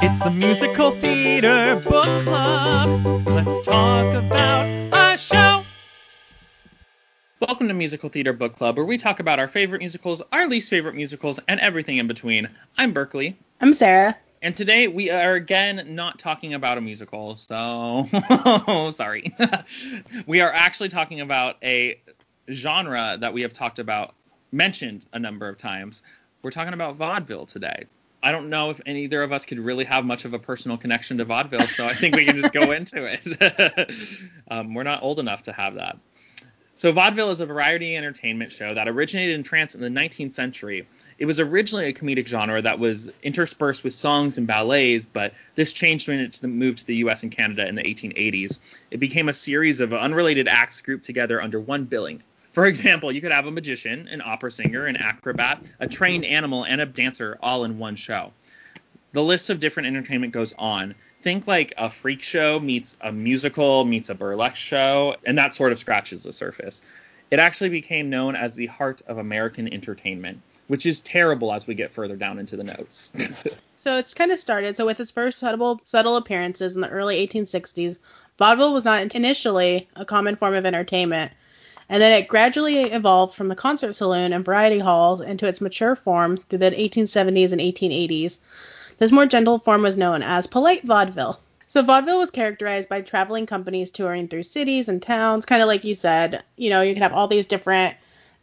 It's the Musical Theater Book Club. Let's talk about a show. Welcome to Musical Theater Book Club, where we talk about our favorite musicals, our least favorite musicals, and everything in between. I'm Berkeley. I'm Sarah. And today we are again not talking about a musical, so sorry. we are actually talking about a genre that we have talked about, mentioned a number of times. We're talking about vaudeville today. I don't know if either of us could really have much of a personal connection to vaudeville, so I think we can just go into it. um, we're not old enough to have that. So, vaudeville is a variety entertainment show that originated in France in the 19th century. It was originally a comedic genre that was interspersed with songs and ballets, but this changed when it moved to the US and Canada in the 1880s. It became a series of unrelated acts grouped together under one billing. For example, you could have a magician, an opera singer, an acrobat, a trained animal, and a dancer all in one show. The list of different entertainment goes on think like a freak show meets a musical meets a burlesque show, and that sort of scratches the surface. It actually became known as the heart of American entertainment, which is terrible as we get further down into the notes. so it's kind of started. So with its first subtle, subtle appearances in the early 1860s, vaudeville was not initially a common form of entertainment, and then it gradually evolved from the concert saloon and variety halls into its mature form through the 1870s and 1880s. This more gentle form was known as polite vaudeville. So vaudeville was characterized by traveling companies touring through cities and towns, kind of like you said. You know, you could have all these different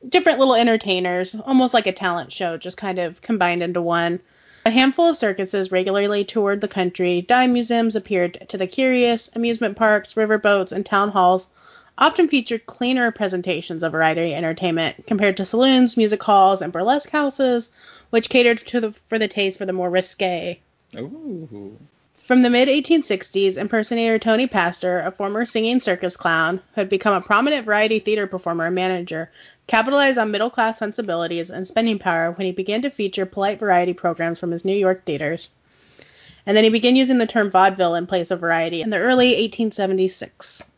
different little entertainers, almost like a talent show, just kind of combined into one. A handful of circuses regularly toured the country. Dime museums appeared to the curious. Amusement parks, riverboats, and town halls often featured cleaner presentations of variety entertainment compared to saloons, music halls, and burlesque houses, which catered to the, for the taste for the more risque. Ooh. From the mid 1860s, impersonator Tony Pastor, a former singing circus clown who had become a prominent variety theater performer and manager, capitalized on middle class sensibilities and spending power when he began to feature polite variety programs from his New York theaters. And then he began using the term vaudeville in place of variety in the early 1876.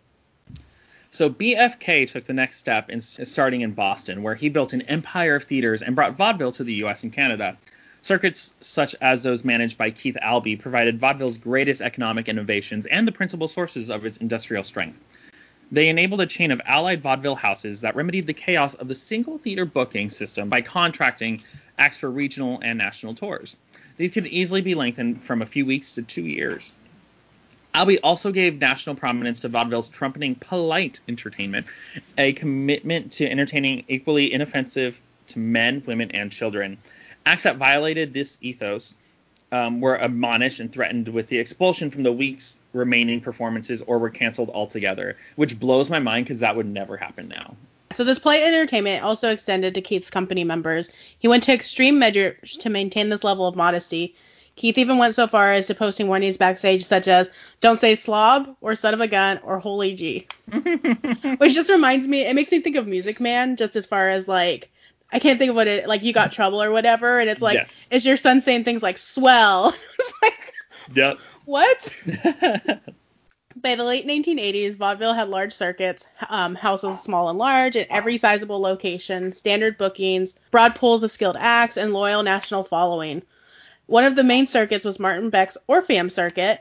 So BFK took the next step in starting in Boston, where he built an empire of theaters and brought vaudeville to the U.S. and Canada. Circuits such as those managed by Keith Albee provided vaudeville's greatest economic innovations and the principal sources of its industrial strength. They enabled a chain of allied vaudeville houses that remedied the chaos of the single theater booking system by contracting acts for regional and national tours. These could easily be lengthened from a few weeks to two years. Albee also gave national prominence to vaudeville's trumpeting polite entertainment, a commitment to entertaining equally inoffensive to men, women, and children. Acts that violated this ethos um, were admonished and threatened with the expulsion from the week's remaining performances or were canceled altogether, which blows my mind because that would never happen now. So this polite entertainment also extended to Keith's company members. He went to extreme measures to maintain this level of modesty, Keith even went so far as to posting warnings backstage such as "Don't say slob" or "son of a gun" or "holy G," which just reminds me. It makes me think of Music Man, just as far as like I can't think of what it like. You got trouble or whatever, and it's like yes. is your son saying things like "swell"? it's like, yep. What? By the late 1980s, vaudeville had large circuits, um, houses small and large, in every sizable location, standard bookings, broad pools of skilled acts, and loyal national following. One of the main circuits was Martin Beck's Orpheum Circuit,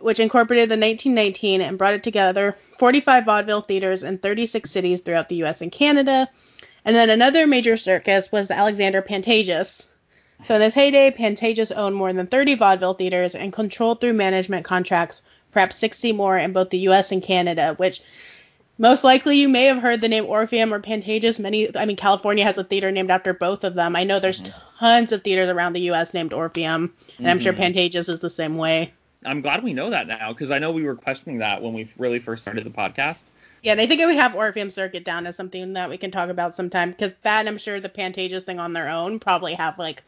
which incorporated the 1919 and brought it together 45 vaudeville theaters in 36 cities throughout the US and Canada. And then another major circus was Alexander Pantages. So in this heyday, Pantages owned more than 30 vaudeville theaters and controlled through management contracts perhaps 60 more in both the US and Canada, which most likely you may have heard the name Orpheum or Pantages. Many, I mean, California has a theater named after both of them. I know there's mm-hmm. tons of theaters around the U.S. named Orpheum, and mm-hmm. I'm sure mm-hmm. Pantages is the same way. I'm glad we know that now because I know we were questioning that when we really first started the podcast. Yeah, and I think we have Orpheum Circuit down as something that we can talk about sometime because that and I'm sure the Pantages thing on their own probably have like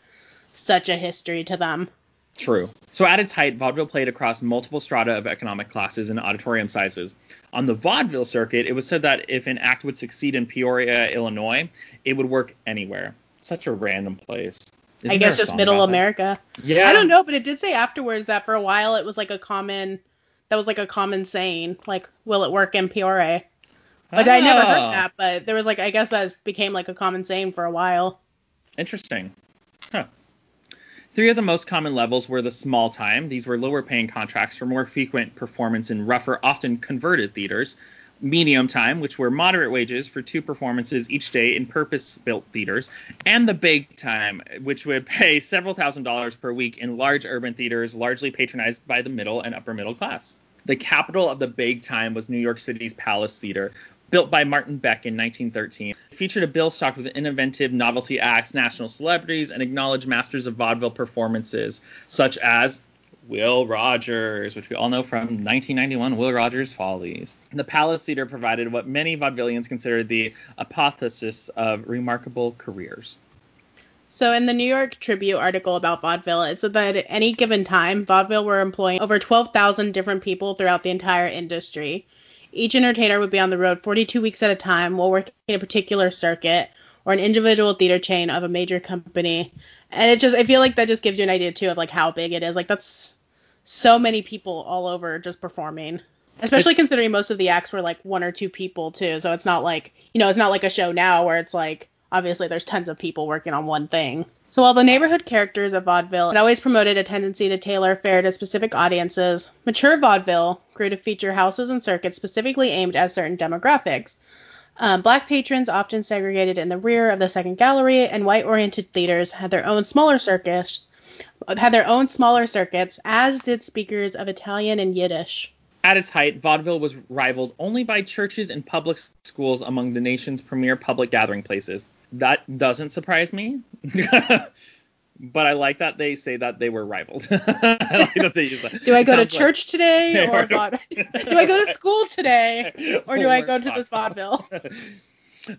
such a history to them. True. So at its height, vaudeville played across multiple strata of economic classes and auditorium sizes. On the vaudeville circuit, it was said that if an act would succeed in Peoria, Illinois, it would work anywhere. Such a random place. Isn't I guess just middle America. That? Yeah. I don't know, but it did say afterwards that for a while it was like a common that was like a common saying, like, will it work in Peoria? Which. I never heard ah. that, but there was like I guess that became like a common saying for a while. Interesting. Huh. Three of the most common levels were the small time. These were lower paying contracts for more frequent performance in rougher, often converted theaters. Medium time, which were moderate wages for two performances each day in purpose built theaters. And the big time, which would pay several thousand dollars per week in large urban theaters, largely patronized by the middle and upper middle class. The capital of the big time was New York City's Palace Theater, built by Martin Beck in 1913. It featured a bill stocked with innovative novelty acts, national celebrities, and acknowledged masters of vaudeville performances, such as Will Rogers, which we all know from 1991 Will Rogers Follies. The Palace Theater provided what many vaudevillians considered the apotheosis of remarkable careers. So in the New York Tribune article about vaudeville, it said that at any given time, vaudeville were employing over 12,000 different people throughout the entire industry. Each entertainer would be on the road 42 weeks at a time while working in a particular circuit or an individual theater chain of a major company. And it just I feel like that just gives you an idea too of like how big it is. Like that's so many people all over just performing. Especially it's, considering most of the acts were like one or two people too. So it's not like you know, it's not like a show now where it's like obviously there's tons of people working on one thing. So while the neighborhood characters of vaudeville had always promoted a tendency to tailor fare to specific audiences, mature vaudeville grew to feature houses and circuits specifically aimed at certain demographics. Um, black patrons, often segregated in the rear of the second gallery, and white-oriented theaters had their own smaller circuits, had their own smaller circuits, as did speakers of Italian and Yiddish. At its height, vaudeville was rivaled only by churches and public schools among the nation's premier public gathering places that doesn't surprise me. but I like that they say that they were rivaled. I like that they use that. Do I go to church like, today or, or do I go to school today or do I go to this vaudeville?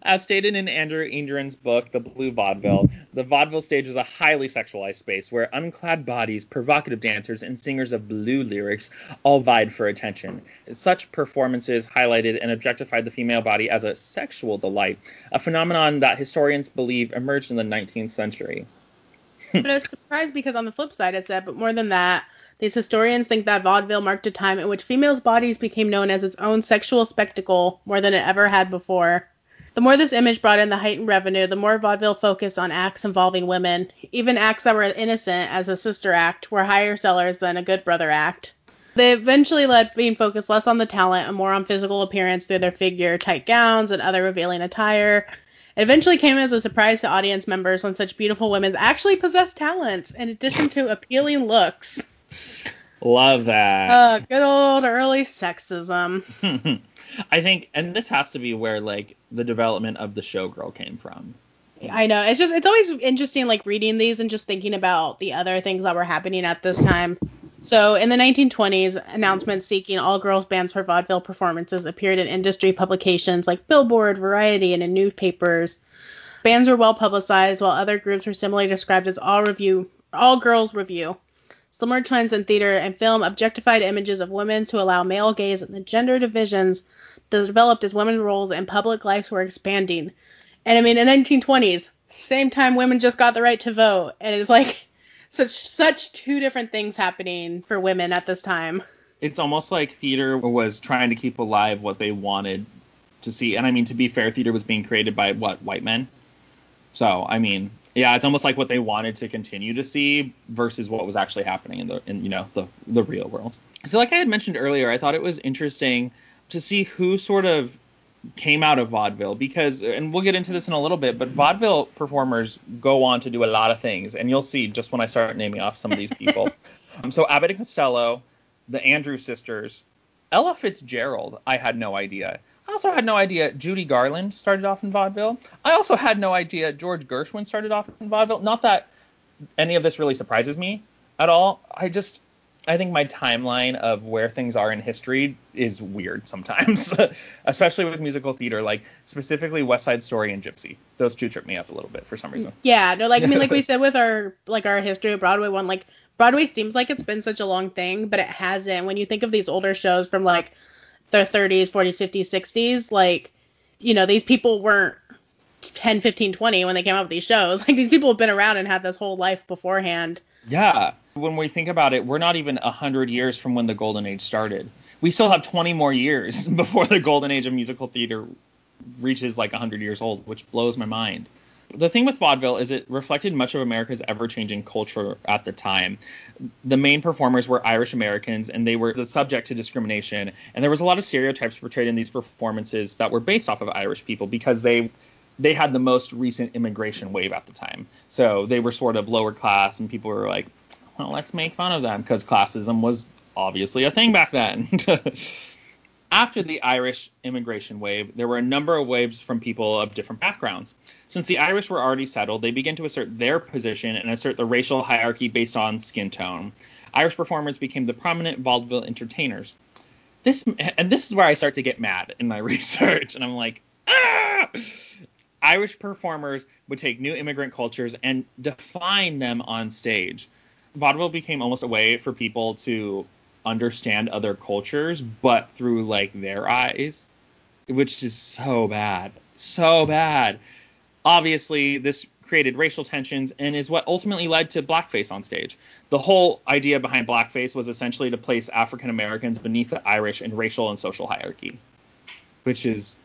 As stated in Andrew Indren's book, The Blue Vaudeville, the vaudeville stage is a highly sexualized space where unclad bodies, provocative dancers, and singers of blue lyrics all vied for attention. Such performances highlighted and objectified the female body as a sexual delight, a phenomenon that historians believe emerged in the 19th century. but I was surprised because on the flip side I said, but more than that, these historians think that vaudeville marked a time in which females' bodies became known as its own sexual spectacle more than it ever had before. The more this image brought in the heightened revenue, the more vaudeville focused on acts involving women. Even acts that were innocent, as a sister act, were higher sellers than a good brother act. They eventually led being focused less on the talent and more on physical appearance through their figure, tight gowns, and other revealing attire. It eventually came as a surprise to audience members when such beautiful women actually possessed talents in addition to appealing looks. Love that. Uh, good old early sexism. I think, and this has to be where like the development of the showgirl came from. I know. It's just it's always interesting like reading these and just thinking about the other things that were happening at this time. So in the 1920s, announcements seeking all girls bands for vaudeville performances appeared in industry publications like Billboard, Variety, and in newspapers. Bands were well publicized, while other groups were similarly described as all review, all girls review. Similar trends in theater and film objectified images of women to allow male gaze and the gender divisions developed as women's roles in public lives were expanding. And I mean, in the 1920s, same time women just got the right to vote, and it's like such such two different things happening for women at this time. It's almost like theater was trying to keep alive what they wanted to see. And I mean, to be fair, theater was being created by what white men. So I mean, yeah, it's almost like what they wanted to continue to see versus what was actually happening in the in you know the the real world. So like I had mentioned earlier, I thought it was interesting to see who sort of came out of vaudeville because and we'll get into this in a little bit but vaudeville performers go on to do a lot of things. And you'll see just when i start naming off some of these people. Um, so abbott and costello the andrew sisters ella fitzgerald i had no idea i also had no idea judy garland started off in vaudeville i also had no idea george gershwin started off in vaudeville not that any of this really surprises me at all i just I think my timeline of where things are in history is weird sometimes, especially with musical theater, like specifically West Side Story and Gypsy. Those two trip me up a little bit for some reason. Yeah, no, like I mean, like we said with our like our history of Broadway one, like Broadway seems like it's been such a long thing, but it hasn't. When you think of these older shows from like their 30s, 40s, 50s, 60s, like you know, these people weren't 10, 15, 20 when they came up with these shows. Like these people have been around and had this whole life beforehand. Yeah. When we think about it, we're not even 100 years from when the golden age started. We still have 20 more years before the golden age of musical theater reaches like 100 years old, which blows my mind. The thing with vaudeville is it reflected much of America's ever changing culture at the time. The main performers were Irish Americans and they were subject to discrimination. And there was a lot of stereotypes portrayed in these performances that were based off of Irish people because they they had the most recent immigration wave at the time. So they were sort of lower class and people were like, well, let's make fun of them because classism was obviously a thing back then. After the Irish immigration wave, there were a number of waves from people of different backgrounds. Since the Irish were already settled, they began to assert their position and assert the racial hierarchy based on skin tone. Irish performers became the prominent vaudeville entertainers. This and this is where I start to get mad in my research, and I'm like, ah! Irish performers would take new immigrant cultures and define them on stage. Vaudeville became almost a way for people to understand other cultures, but through like their eyes, which is so bad, so bad. Obviously, this created racial tensions and is what ultimately led to blackface on stage. The whole idea behind blackface was essentially to place African Americans beneath the Irish in racial and social hierarchy, which is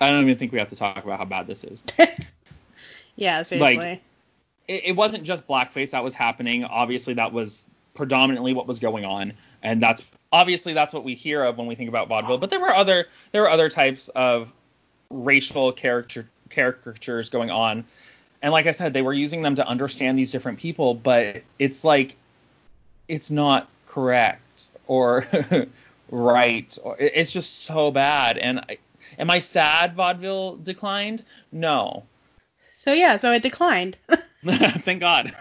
I don't even think we have to talk about how bad this is. yeah, seriously. Like, it, it wasn't just blackface that was happening. Obviously, that was predominantly what was going on, and that's obviously that's what we hear of when we think about vaudeville. But there were other there were other types of racial character caricatures going on, and like I said, they were using them to understand these different people, but it's like it's not correct or right. Or, it's just so bad, and I, am I sad vaudeville declined? No. So yeah, so it declined. Thank God.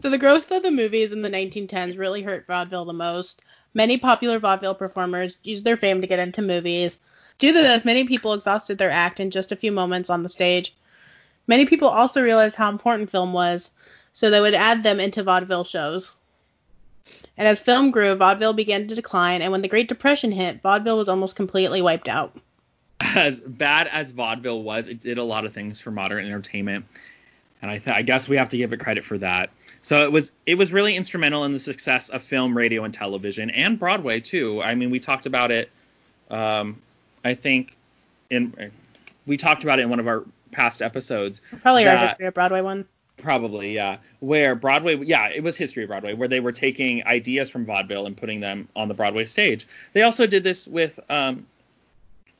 So the growth of the movies in the 1910s really hurt vaudeville the most. Many popular vaudeville performers used their fame to get into movies. Due to this, many people exhausted their act in just a few moments on the stage. Many people also realized how important film was, so they would add them into vaudeville shows. And as film grew, vaudeville began to decline, and when the Great Depression hit, vaudeville was almost completely wiped out. As bad as vaudeville was, it did a lot of things for modern entertainment and I, th- I guess we have to give it credit for that. So it was it was really instrumental in the success of film, radio, and television, and Broadway too. I mean, we talked about it. Um, I think in we talked about it in one of our past episodes. Probably our history of Broadway one. Probably, yeah. Where Broadway, yeah, it was history of Broadway, where they were taking ideas from vaudeville and putting them on the Broadway stage. They also did this with um,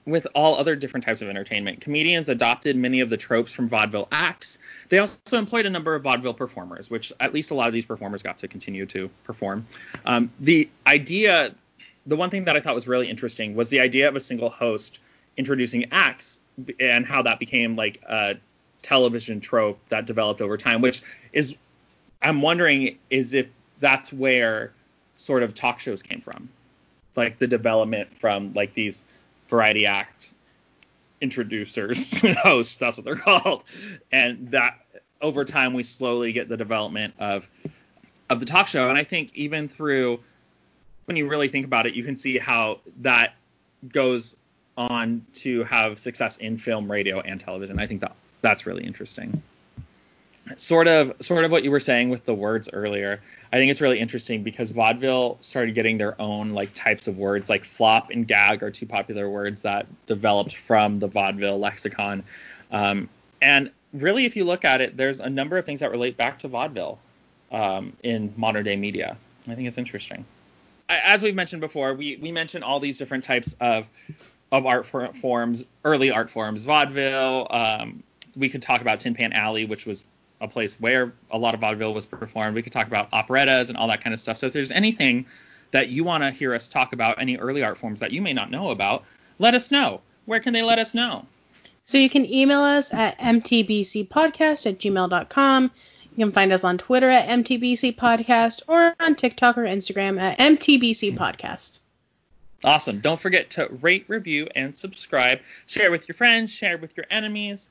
with all other different types of entertainment. Comedians adopted many of the tropes from vaudeville acts. They also employed a number of vaudeville performers, which at least a lot of these performers got to continue to perform. Um, the idea, the one thing that I thought was really interesting was the idea of a single host introducing acts and how that became like a television trope that developed over time, which is, I'm wondering, is if that's where sort of talk shows came from, like the development from like these variety act introducers, hosts, that's what they're called. And that over time we slowly get the development of of the talk show. And I think even through when you really think about it, you can see how that goes on to have success in film, radio, and television. I think that that's really interesting sort of sort of what you were saying with the words earlier. I think it's really interesting because vaudeville started getting their own like types of words. Like flop and gag are two popular words that developed from the vaudeville lexicon. Um, and really, if you look at it, there's a number of things that relate back to vaudeville um, in modern day media. I think it's interesting. As we've mentioned before, we we mentioned all these different types of of art forms, early art forms, vaudeville. Um, we could talk about Tin Pan Alley, which was a place where a lot of vaudeville was performed. We could talk about operettas and all that kind of stuff. So if there's anything that you want to hear us talk about, any early art forms that you may not know about, let us know. Where can they let us know? So you can email us at mtbcpodcast at gmail.com. You can find us on Twitter at mtbcpodcast or on TikTok or Instagram at mtbcpodcast. Awesome. Don't forget to rate, review, and subscribe. Share with your friends, share with your enemies